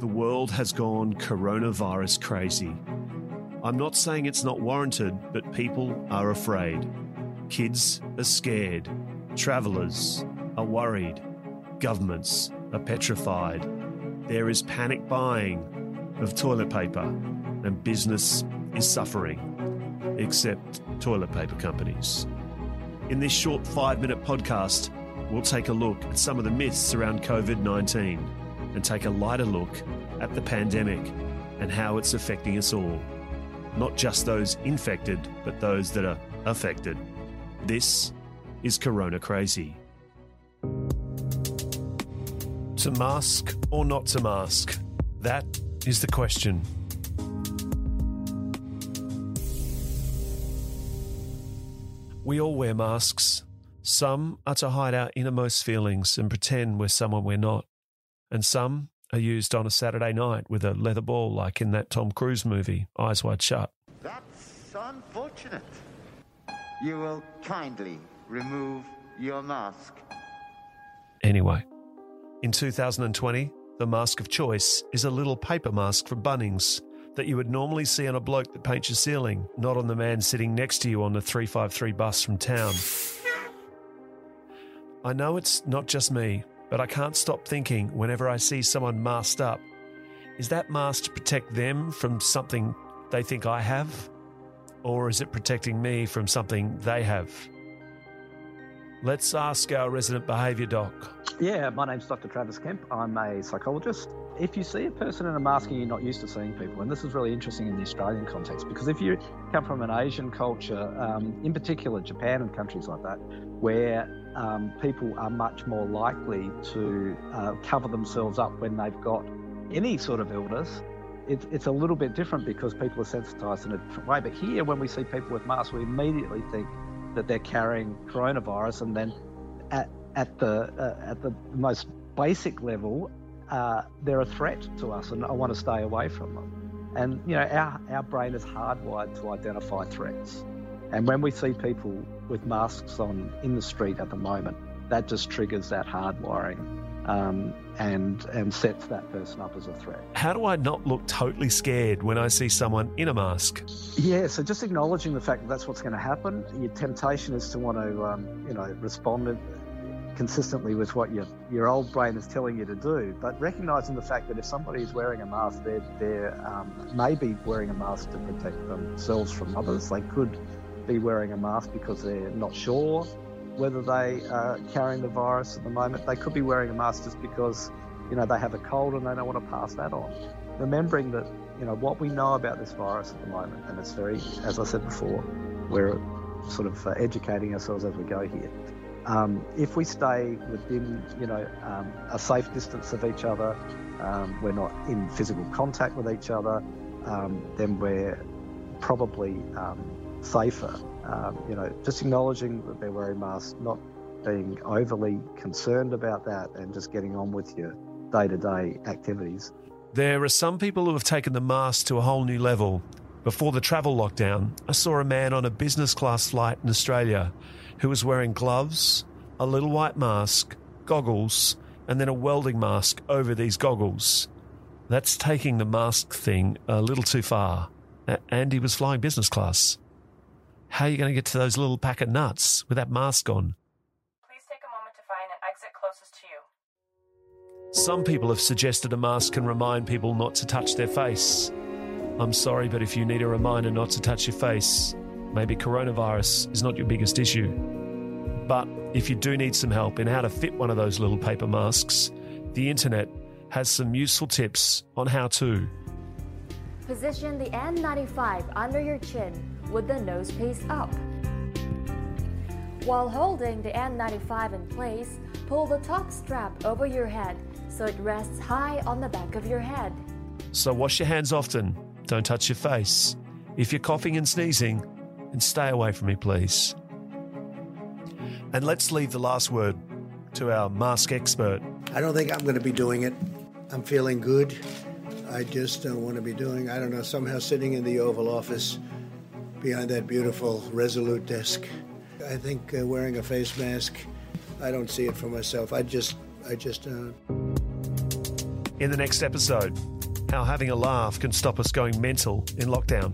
The world has gone coronavirus crazy. I'm not saying it's not warranted, but people are afraid. Kids are scared. Travellers are worried. Governments are petrified. There is panic buying of toilet paper, and business is suffering, except toilet paper companies. In this short five minute podcast, we'll take a look at some of the myths around COVID 19 and take a lighter look at the pandemic and how it's affecting us all. Not just those infected, but those that are affected. This is Corona Crazy. To mask or not to mask? That is the question. We all wear masks. Some are to hide our innermost feelings and pretend we're someone we're not. And some are used on a Saturday night with a leather ball, like in that Tom Cruise movie, Eyes Wide Shut. That's unfortunate. You will kindly remove your mask. Anyway, in 2020, the mask of choice is a little paper mask from Bunnings that you would normally see on a bloke that paints your ceiling, not on the man sitting next to you on the 353 bus from town. I know it's not just me, but I can't stop thinking whenever I see someone masked up is that mask to protect them from something they think I have? Or is it protecting me from something they have? Let's ask our resident behaviour doc. Yeah, my name's Dr. Travis Kemp. I'm a psychologist. If you see a person in a mask and you're not used to seeing people, and this is really interesting in the Australian context, because if you come from an Asian culture, um, in particular Japan and countries like that, where um, people are much more likely to uh, cover themselves up when they've got any sort of illness, it, it's a little bit different because people are sensitized in a different way. But here, when we see people with masks, we immediately think that they're carrying coronavirus, and then at at the uh, at the most basic level, uh, they're a threat to us, and I want to stay away from them. And you know, our our brain is hardwired to identify threats, and when we see people with masks on in the street at the moment, that just triggers that hardwiring. Um, and and sets that person up as a threat. How do I not look totally scared when I see someone in a mask? Yeah, so just acknowledging the fact that that's what's going to happen. Your temptation is to want to, um, you know, respond consistently with what your your old brain is telling you to do. But recognizing the fact that if somebody is wearing a mask, they're they're um, maybe wearing a mask to protect themselves from others. They could be wearing a mask because they're not sure whether they are carrying the virus at the moment. They could be wearing a mask just because, you know, they have a cold and they don't want to pass that on. Remembering that, you know, what we know about this virus at the moment, and it's very, as I said before, we're sort of uh, educating ourselves as we go here. Um, if we stay within, you know, um, a safe distance of each other, um, we're not in physical contact with each other, um, then we're probably um, safer um, you know, just acknowledging that they're wearing masks, not being overly concerned about that, and just getting on with your day to day activities. There are some people who have taken the mask to a whole new level. Before the travel lockdown, I saw a man on a business class flight in Australia who was wearing gloves, a little white mask, goggles, and then a welding mask over these goggles. That's taking the mask thing a little too far. And he was flying business class. How are you going to get to those little packet nuts with that mask on? Please take a moment to find an exit closest to you. Some people have suggested a mask can remind people not to touch their face. I'm sorry, but if you need a reminder not to touch your face, maybe coronavirus is not your biggest issue. But if you do need some help in how to fit one of those little paper masks, the internet has some useful tips on how to. Position the N95 under your chin with the nose piece up. While holding the N95 in place, pull the top strap over your head so it rests high on the back of your head. So wash your hands often. Don't touch your face. If you're coughing and sneezing, and stay away from me, please. And let's leave the last word to our mask expert. I don't think I'm going to be doing it. I'm feeling good. I just don't want to be doing, I don't know, somehow sitting in the Oval Office behind that beautiful Resolute desk. I think uh, wearing a face mask, I don't see it for myself. I just, I just. Uh... In the next episode, how having a laugh can stop us going mental in lockdown.